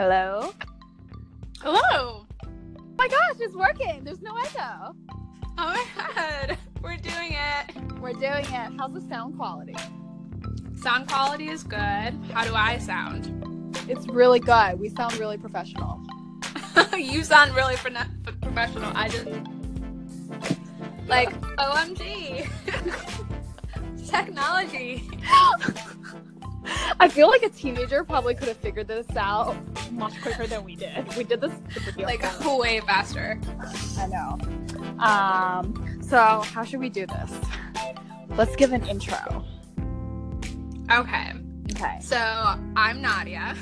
Hello? Hello. Oh my gosh, it's working. There's no echo. Oh my god. We're doing it. We're doing it. How's the sound quality? Sound quality is good. How do I sound? It's really good. We sound really professional. you sound really pro- professional. I just like OMG. Technology. I feel like a teenager probably could have figured this out much quicker than we did. We did this like way faster. I know. Um, so how should we do this? Let's give an intro. Okay. Okay. So I'm Nadia.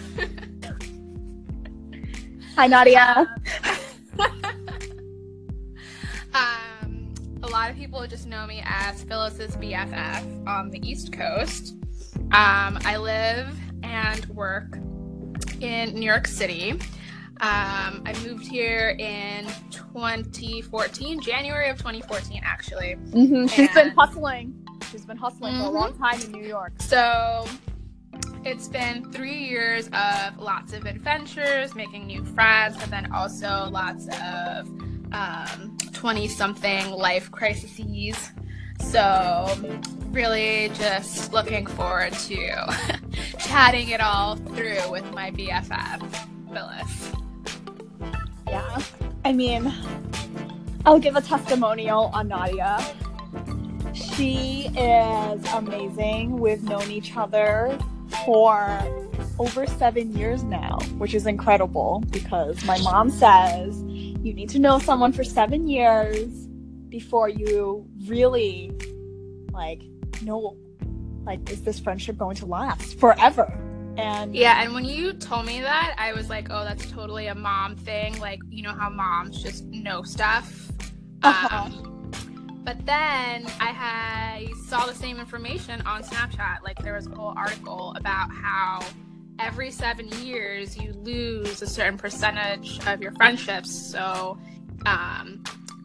Hi, Nadia. um, a lot of people just know me as Phyllis's BFF on the East Coast. Um, I live and work in New York City. Um, I moved here in 2014, January of 2014, actually. Mm-hmm. She's been hustling. She's been hustling mm-hmm. for a long Mm-hmm. time in New York. So it's been three years of lots of adventures, making new friends, but then also lots of 20 um, something life crises. So, really just looking forward to chatting it all through with my BFF, Phyllis. Yeah. I mean, I'll give a testimonial on Nadia. She is amazing. We've known each other for over seven years now, which is incredible because my mom says you need to know someone for seven years before you really like know like is this friendship going to last forever? And yeah and when you told me that i was like oh that's totally a mom thing. Like you know how moms just know stuff? Uh-huh. um, but then i had, saw the same information on snapchat. Like there was a whole article about how every seven years you lose a certain percentage of your friendships. So um,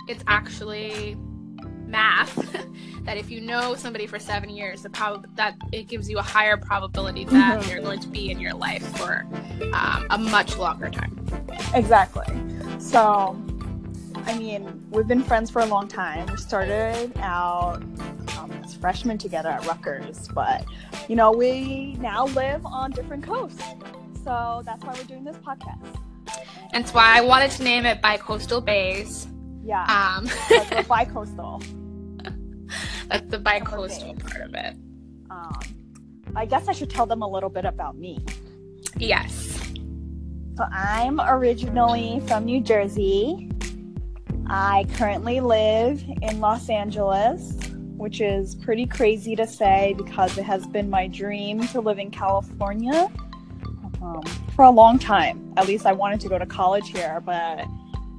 it's actually math that if you know somebody for seven years, the prob- that it gives you a higher probability that mm-hmm. they're going to be in your life for um, a much longer time. Exactly. So, I mean, we've been friends for a long time. We started out um, as freshmen together at Rutgers, but you know, we now live on different coasts. So that's why we're doing this podcast. And that's why I wanted to name it Bicoastal Bays. Yeah. Um, we're bicoastal. That's the bicoastal part of it. Um, I guess I should tell them a little bit about me. Yes. So I'm originally from New Jersey. I currently live in Los Angeles, which is pretty crazy to say because it has been my dream to live in California um, for a long time. At least I wanted to go to college here, but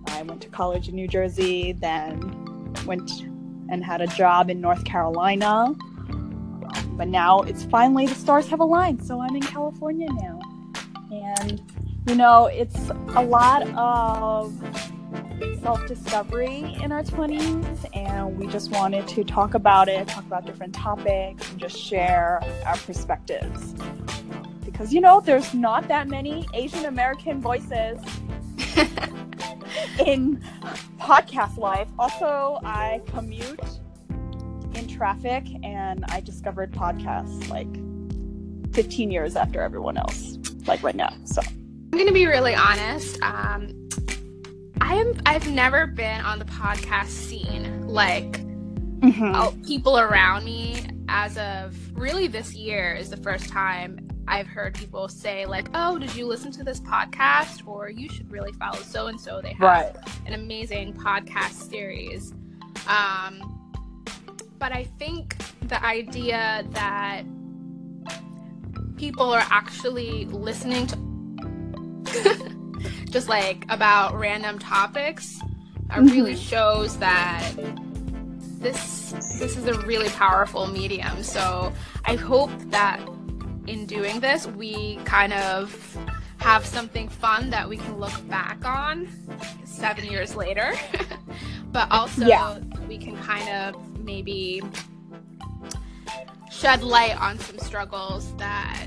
I went to college in New Jersey, then went and had a job in North Carolina. But now it's finally the stars have aligned, so I'm in California now. And, you know, it's a lot of self discovery in our 20s, and we just wanted to talk about it, talk about different topics, and just share our perspectives. Because, you know, there's not that many Asian American voices in podcast life. Also, I commute in traffic and I discovered podcasts like 15 years after everyone else, like right now. So I'm going to be really honest. Um, I am I've never been on the podcast scene like mm-hmm. people around me as of really this year is the first time I've heard people say like, "Oh, did you listen to this podcast?" or "You should really follow so and so. They have right. an amazing podcast series." Um, but I think the idea that people are actually listening to just like about random topics mm-hmm. really shows that this this is a really powerful medium. So I hope that in doing this, we kind of have something fun that we can look back on seven years later. but also, yeah. we can kind of maybe shed light on some struggles that